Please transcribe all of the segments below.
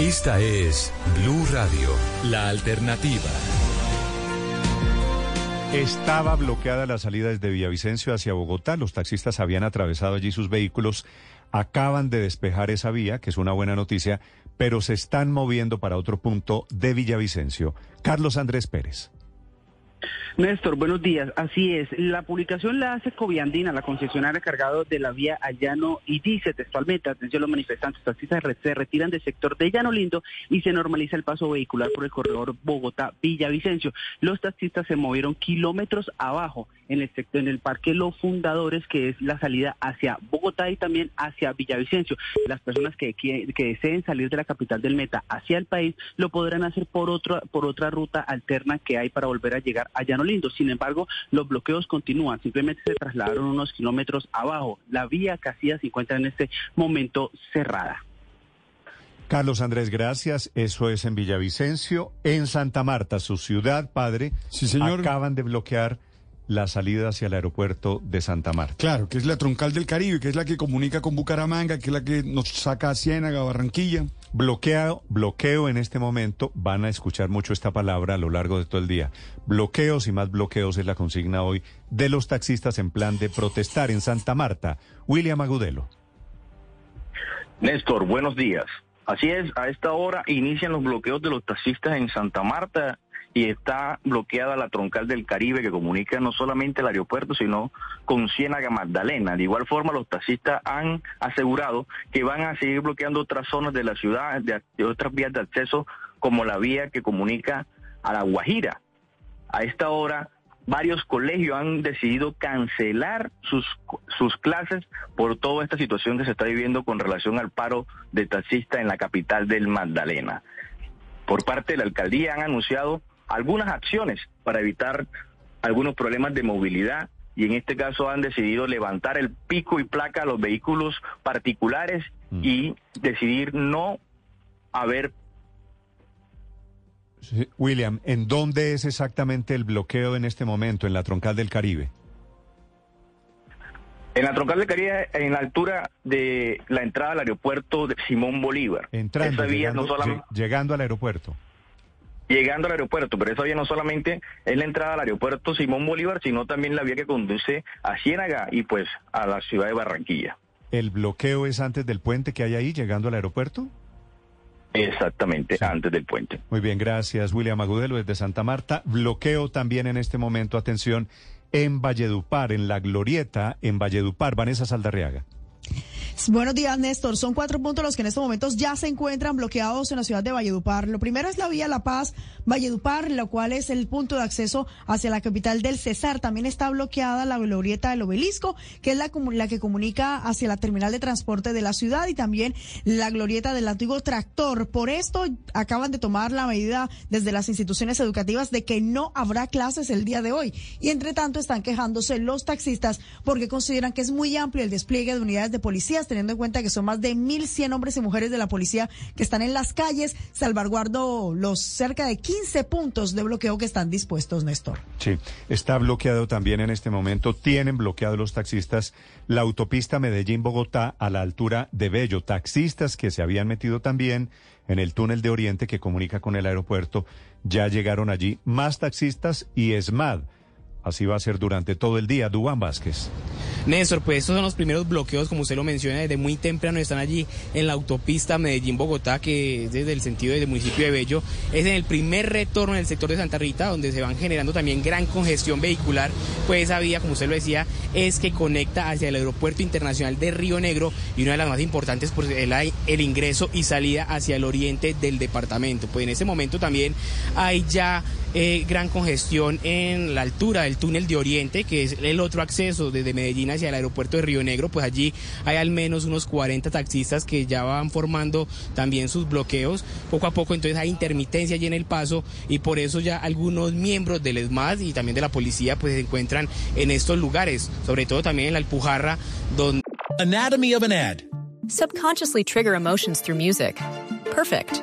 Esta es Blue Radio, la alternativa. Estaba bloqueada la salida desde Villavicencio hacia Bogotá. Los taxistas habían atravesado allí sus vehículos. Acaban de despejar esa vía, que es una buena noticia, pero se están moviendo para otro punto de Villavicencio. Carlos Andrés Pérez. Néstor, buenos días. Así es. La publicación la hace Coviandina, la concesionaria cargado de la vía a Llano, y dice textualmente, atención los manifestantes, taxistas se retiran del sector de Llano Lindo y se normaliza el paso vehicular por el corredor Bogotá-Villavicencio. Los taxistas se movieron kilómetros abajo en el sector, en el Parque Los Fundadores, que es la salida hacia Bogotá y también hacia Villavicencio. Las personas que, que, deseen salir de la capital del Meta hacia el país lo podrán hacer por otra, por otra ruta alterna que hay para volver a llegar a Llano Lindo. Sin embargo, los bloqueos continúan, simplemente se trasladaron unos kilómetros abajo. La vía Casillas se encuentra en este momento cerrada. Carlos Andrés, gracias. Eso es en Villavicencio. En Santa Marta, su ciudad, padre, sí, señor. acaban de bloquear la salida hacia el aeropuerto de Santa Marta. Claro, que es la troncal del Caribe, que es la que comunica con Bucaramanga, que es la que nos saca a Ciénaga, Barranquilla. Bloqueo, bloqueo en este momento, van a escuchar mucho esta palabra a lo largo de todo el día. Bloqueos y más bloqueos es la consigna hoy de los taxistas en plan de protestar en Santa Marta. William Agudelo. Néstor, buenos días. Así es, a esta hora inician los bloqueos de los taxistas en Santa Marta y está bloqueada la troncal del Caribe que comunica no solamente el aeropuerto, sino con Ciénaga Magdalena. De igual forma, los taxistas han asegurado que van a seguir bloqueando otras zonas de la ciudad, de, otras vías de acceso, como la vía que comunica a La Guajira. A esta hora, varios colegios han decidido cancelar sus, sus clases por toda esta situación que se está viviendo con relación al paro de taxistas en la capital del Magdalena. Por parte de la alcaldía han anunciado algunas acciones para evitar algunos problemas de movilidad y en este caso han decidido levantar el pico y placa a los vehículos particulares mm. y decidir no haber... William, ¿en dónde es exactamente el bloqueo en este momento, en la troncal del Caribe? En la troncal del Caribe, en la altura de la entrada al aeropuerto de Simón Bolívar. Entrando, llegando al aeropuerto llegando al aeropuerto, pero esa vía no solamente es la entrada al aeropuerto Simón Bolívar, sino también la vía que conduce a Ciénaga y pues a la ciudad de Barranquilla. ¿El bloqueo es antes del puente que hay ahí, llegando al aeropuerto? Exactamente, antes del puente. Muy bien, gracias William Agudelo desde Santa Marta. Bloqueo también en este momento, atención, en Valledupar, en la Glorieta, en Valledupar. Vanessa Saldarriaga. Buenos días, Néstor. Son cuatro puntos los que en estos momentos ya se encuentran bloqueados en la ciudad de Valledupar. Lo primero es la vía La Paz, Valledupar, lo cual es el punto de acceso hacia la capital del Cesar. También está bloqueada la glorieta del Obelisco, que es la, la que comunica hacia la terminal de transporte de la ciudad y también la glorieta del antiguo tractor. Por esto acaban de tomar la medida desde las instituciones educativas de que no habrá clases el día de hoy. Y entre tanto están quejándose los taxistas porque consideran que es muy amplio el despliegue de unidades de policías teniendo en cuenta que son más de 1.100 hombres y mujeres de la policía que están en las calles, salvaguardo los cerca de 15 puntos de bloqueo que están dispuestos, Néstor. Sí, está bloqueado también en este momento, tienen bloqueado los taxistas la autopista Medellín-Bogotá a la altura de Bello, taxistas que se habían metido también en el túnel de Oriente que comunica con el aeropuerto, ya llegaron allí más taxistas y ESMAD Así va a ser durante todo el día. Dubán Vázquez. Néstor, pues estos son los primeros bloqueos, como usted lo menciona, desde muy temprano están allí en la autopista Medellín-Bogotá, que es desde el sentido del municipio de Bello. Es en el primer retorno en el sector de Santa Rita, donde se van generando también gran congestión vehicular. Pues esa vía, como usted lo decía, es que conecta hacia el aeropuerto internacional de Río Negro y una de las más importantes, pues el, el ingreso y salida hacia el oriente del departamento. Pues en ese momento también hay ya eh, gran congestión en la altura del túnel de Oriente, que es el otro acceso desde Medellín hacia el aeropuerto de Río Negro, pues allí hay al menos unos 40 taxistas que ya van formando también sus bloqueos. Poco a poco entonces hay intermitencia allí en el paso y por eso ya algunos miembros del ESMAD y también de la policía pues se encuentran en estos lugares, sobre todo también en la Alpujarra, donde... Anatomy of an ad. Subconsciously trigger emotions through music. Perfect.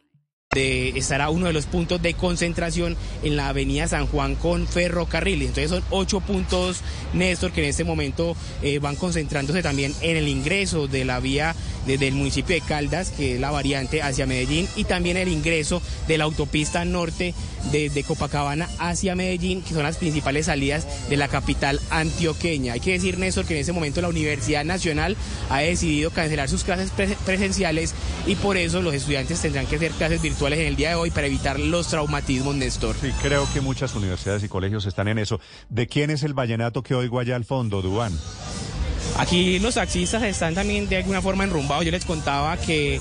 de, estará uno de los puntos de concentración en la avenida San Juan con ferrocarriles. Entonces son ocho puntos, Néstor, que en este momento eh, van concentrándose también en el ingreso de la vía desde el municipio de Caldas, que es la variante hacia Medellín, y también el ingreso de la autopista norte desde Copacabana hacia Medellín, que son las principales salidas de la capital antioqueña. Hay que decir, Néstor, que en este momento la Universidad Nacional ha decidido cancelar sus clases pre- presenciales y por eso los estudiantes tendrán que hacer clases virtuales en el día de hoy para evitar los traumatismos, Néstor. Sí, creo que muchas universidades y colegios están en eso. ¿De quién es el vallenato que oigo allá al fondo, Dubán? Aquí los taxistas están también de alguna forma enrumbados. Yo les contaba que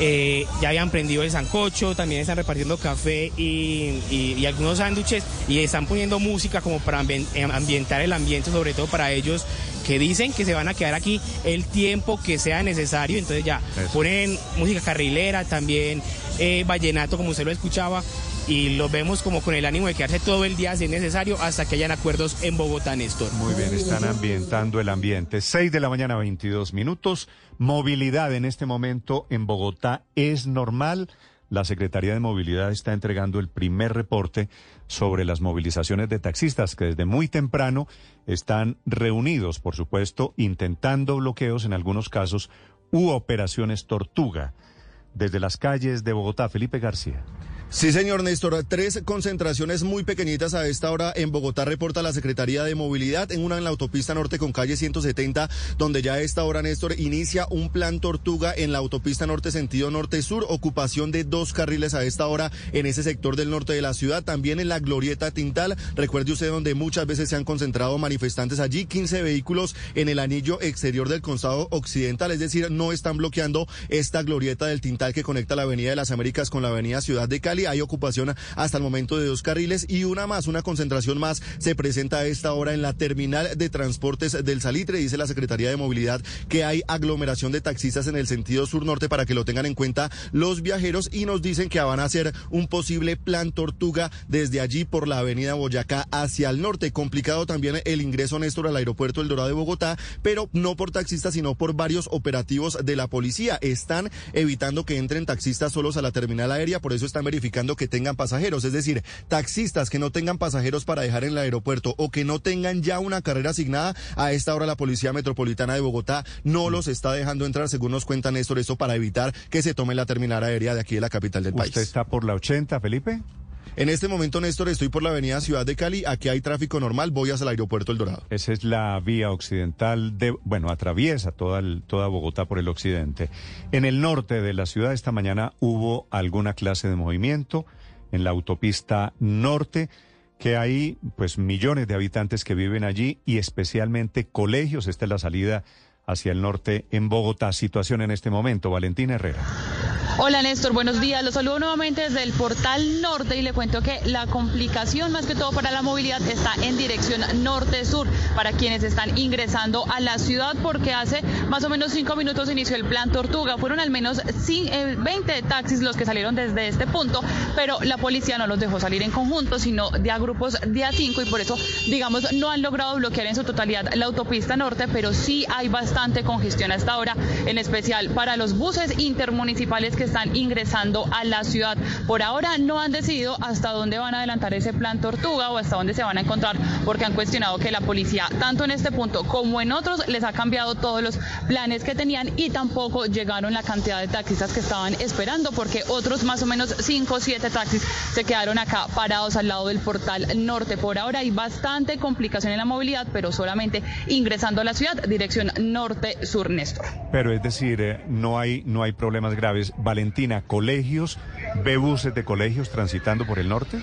eh, ya habían prendido el sancocho, también están repartiendo café y, y- y algunos sándwiches y están poniendo música como para eh, ambientar el ambiente, sobre todo para ellos que dicen que se van a quedar aquí el tiempo que sea necesario. Entonces ya Eso. ponen música carrilera, también eh, vallenato como usted lo escuchaba. Y los vemos como con el ánimo de quedarse todo el día si es necesario hasta que hayan acuerdos en Bogotá, Néstor. Muy bien, están ambientando el ambiente. 6 de la mañana, 22 minutos. Movilidad en este momento en Bogotá es normal. La Secretaría de Movilidad está entregando el primer reporte sobre las movilizaciones de taxistas que desde muy temprano están reunidos, por supuesto, intentando bloqueos en algunos casos u operaciones tortuga. Desde las calles de Bogotá, Felipe García. Sí, señor Néstor. Tres concentraciones muy pequeñitas a esta hora en Bogotá, reporta la Secretaría de Movilidad. En una en la autopista norte con calle 170, donde ya a esta hora, Néstor, inicia un plan tortuga en la autopista norte sentido norte-sur. Ocupación de dos carriles a esta hora en ese sector del norte de la ciudad. También en la Glorieta Tintal. Recuerde usted donde muchas veces se han concentrado manifestantes allí. 15 vehículos en el anillo exterior del costado occidental. Es decir, no están bloqueando esta Glorieta del Tintal que conecta la Avenida de las Américas con la Avenida Ciudad de Cali. Hay ocupación hasta el momento de dos carriles y una más, una concentración más se presenta a esta hora en la terminal de transportes del Salitre. Dice la Secretaría de Movilidad que hay aglomeración de taxistas en el sentido sur-norte para que lo tengan en cuenta los viajeros y nos dicen que van a hacer un posible plan tortuga desde allí por la Avenida Boyacá hacia el norte. Complicado también el ingreso, Néstor, al aeropuerto El Dorado de Bogotá, pero no por taxistas, sino por varios operativos de la policía. Están evitando que entren taxistas solos a la terminal aérea, por eso están verificando que tengan pasajeros. Es decir, taxistas que no tengan pasajeros para dejar en el aeropuerto o que no tengan ya una carrera asignada, a esta hora la Policía Metropolitana de Bogotá no los está dejando entrar, según nos cuenta Néstor, esto para evitar que se tome la terminal aérea de aquí de la capital del país. ¿Usted está por la 80, Felipe? En este momento, Néstor, estoy por la avenida Ciudad de Cali. Aquí hay tráfico normal. Voy hacia el aeropuerto El Dorado. Esa es la vía occidental de, bueno, atraviesa toda, toda Bogotá por el occidente. En el norte de la ciudad esta mañana hubo alguna clase de movimiento en la autopista norte, que hay pues millones de habitantes que viven allí y especialmente colegios. Esta es la salida hacia el norte en Bogotá. Situación en este momento. Valentina Herrera. Hola Néstor, buenos días. Los saludo nuevamente desde el portal norte y le cuento que la complicación más que todo para la movilidad está en dirección norte-sur para quienes están ingresando a la ciudad porque hace más o menos cinco minutos inició el plan Tortuga. Fueron al menos cin- eh, 20 taxis los que salieron desde este punto, pero la policía no los dejó salir en conjunto, sino de a grupos de a cinco y por eso, digamos, no han logrado bloquear en su totalidad la autopista norte, pero sí hay bastante congestión hasta ahora, en especial para los buses intermunicipales que están ingresando a la ciudad. Por ahora no han decidido hasta dónde van a adelantar ese plan Tortuga o hasta dónde se van a encontrar, porque han cuestionado que la policía, tanto en este punto como en otros, les ha cambiado todos los planes que tenían y tampoco llegaron la cantidad de taxistas que estaban esperando, porque otros más o menos 5 o 7 taxis se quedaron acá parados al lado del portal norte. Por ahora hay bastante complicación en la movilidad, pero solamente ingresando a la ciudad, dirección norte-sur, Néstor. Pero es decir, eh, no hay, no hay problemas graves. Valentina, colegios, ¿ve buses de colegios transitando por el norte?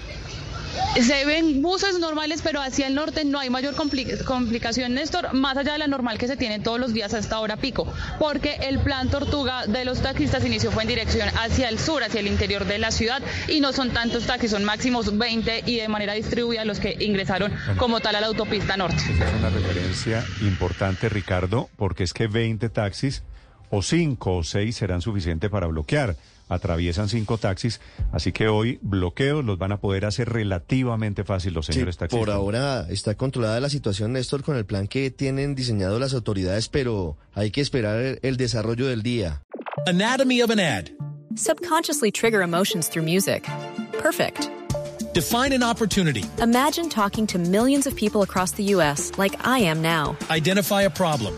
Se ven buses normales, pero hacia el norte no hay mayor complicación, Néstor, más allá de la normal que se tiene todos los días hasta hora pico, porque el plan Tortuga de los taxistas inició fue en dirección hacia el sur, hacia el interior de la ciudad, y no son tantos taxis, son máximos 20 y de manera distribuida los que ingresaron como tal a la autopista norte. Es una referencia importante, Ricardo, porque es que 20 taxis o 5 o 6 serán suficientes para bloquear atraviesan cinco taxis, así que hoy bloqueos los van a poder hacer relativamente fácil los señores taxistas. Por ahora está controlada la situación, Néstor, con el plan que tienen diseñado las autoridades, pero hay que esperar el desarrollo del día. Anatomy of an ad. Subconsciously trigger emotions through music. Perfect. Define an opportunity. Imagine talking to millions of people across the U.S. like I am now. Identify a problem.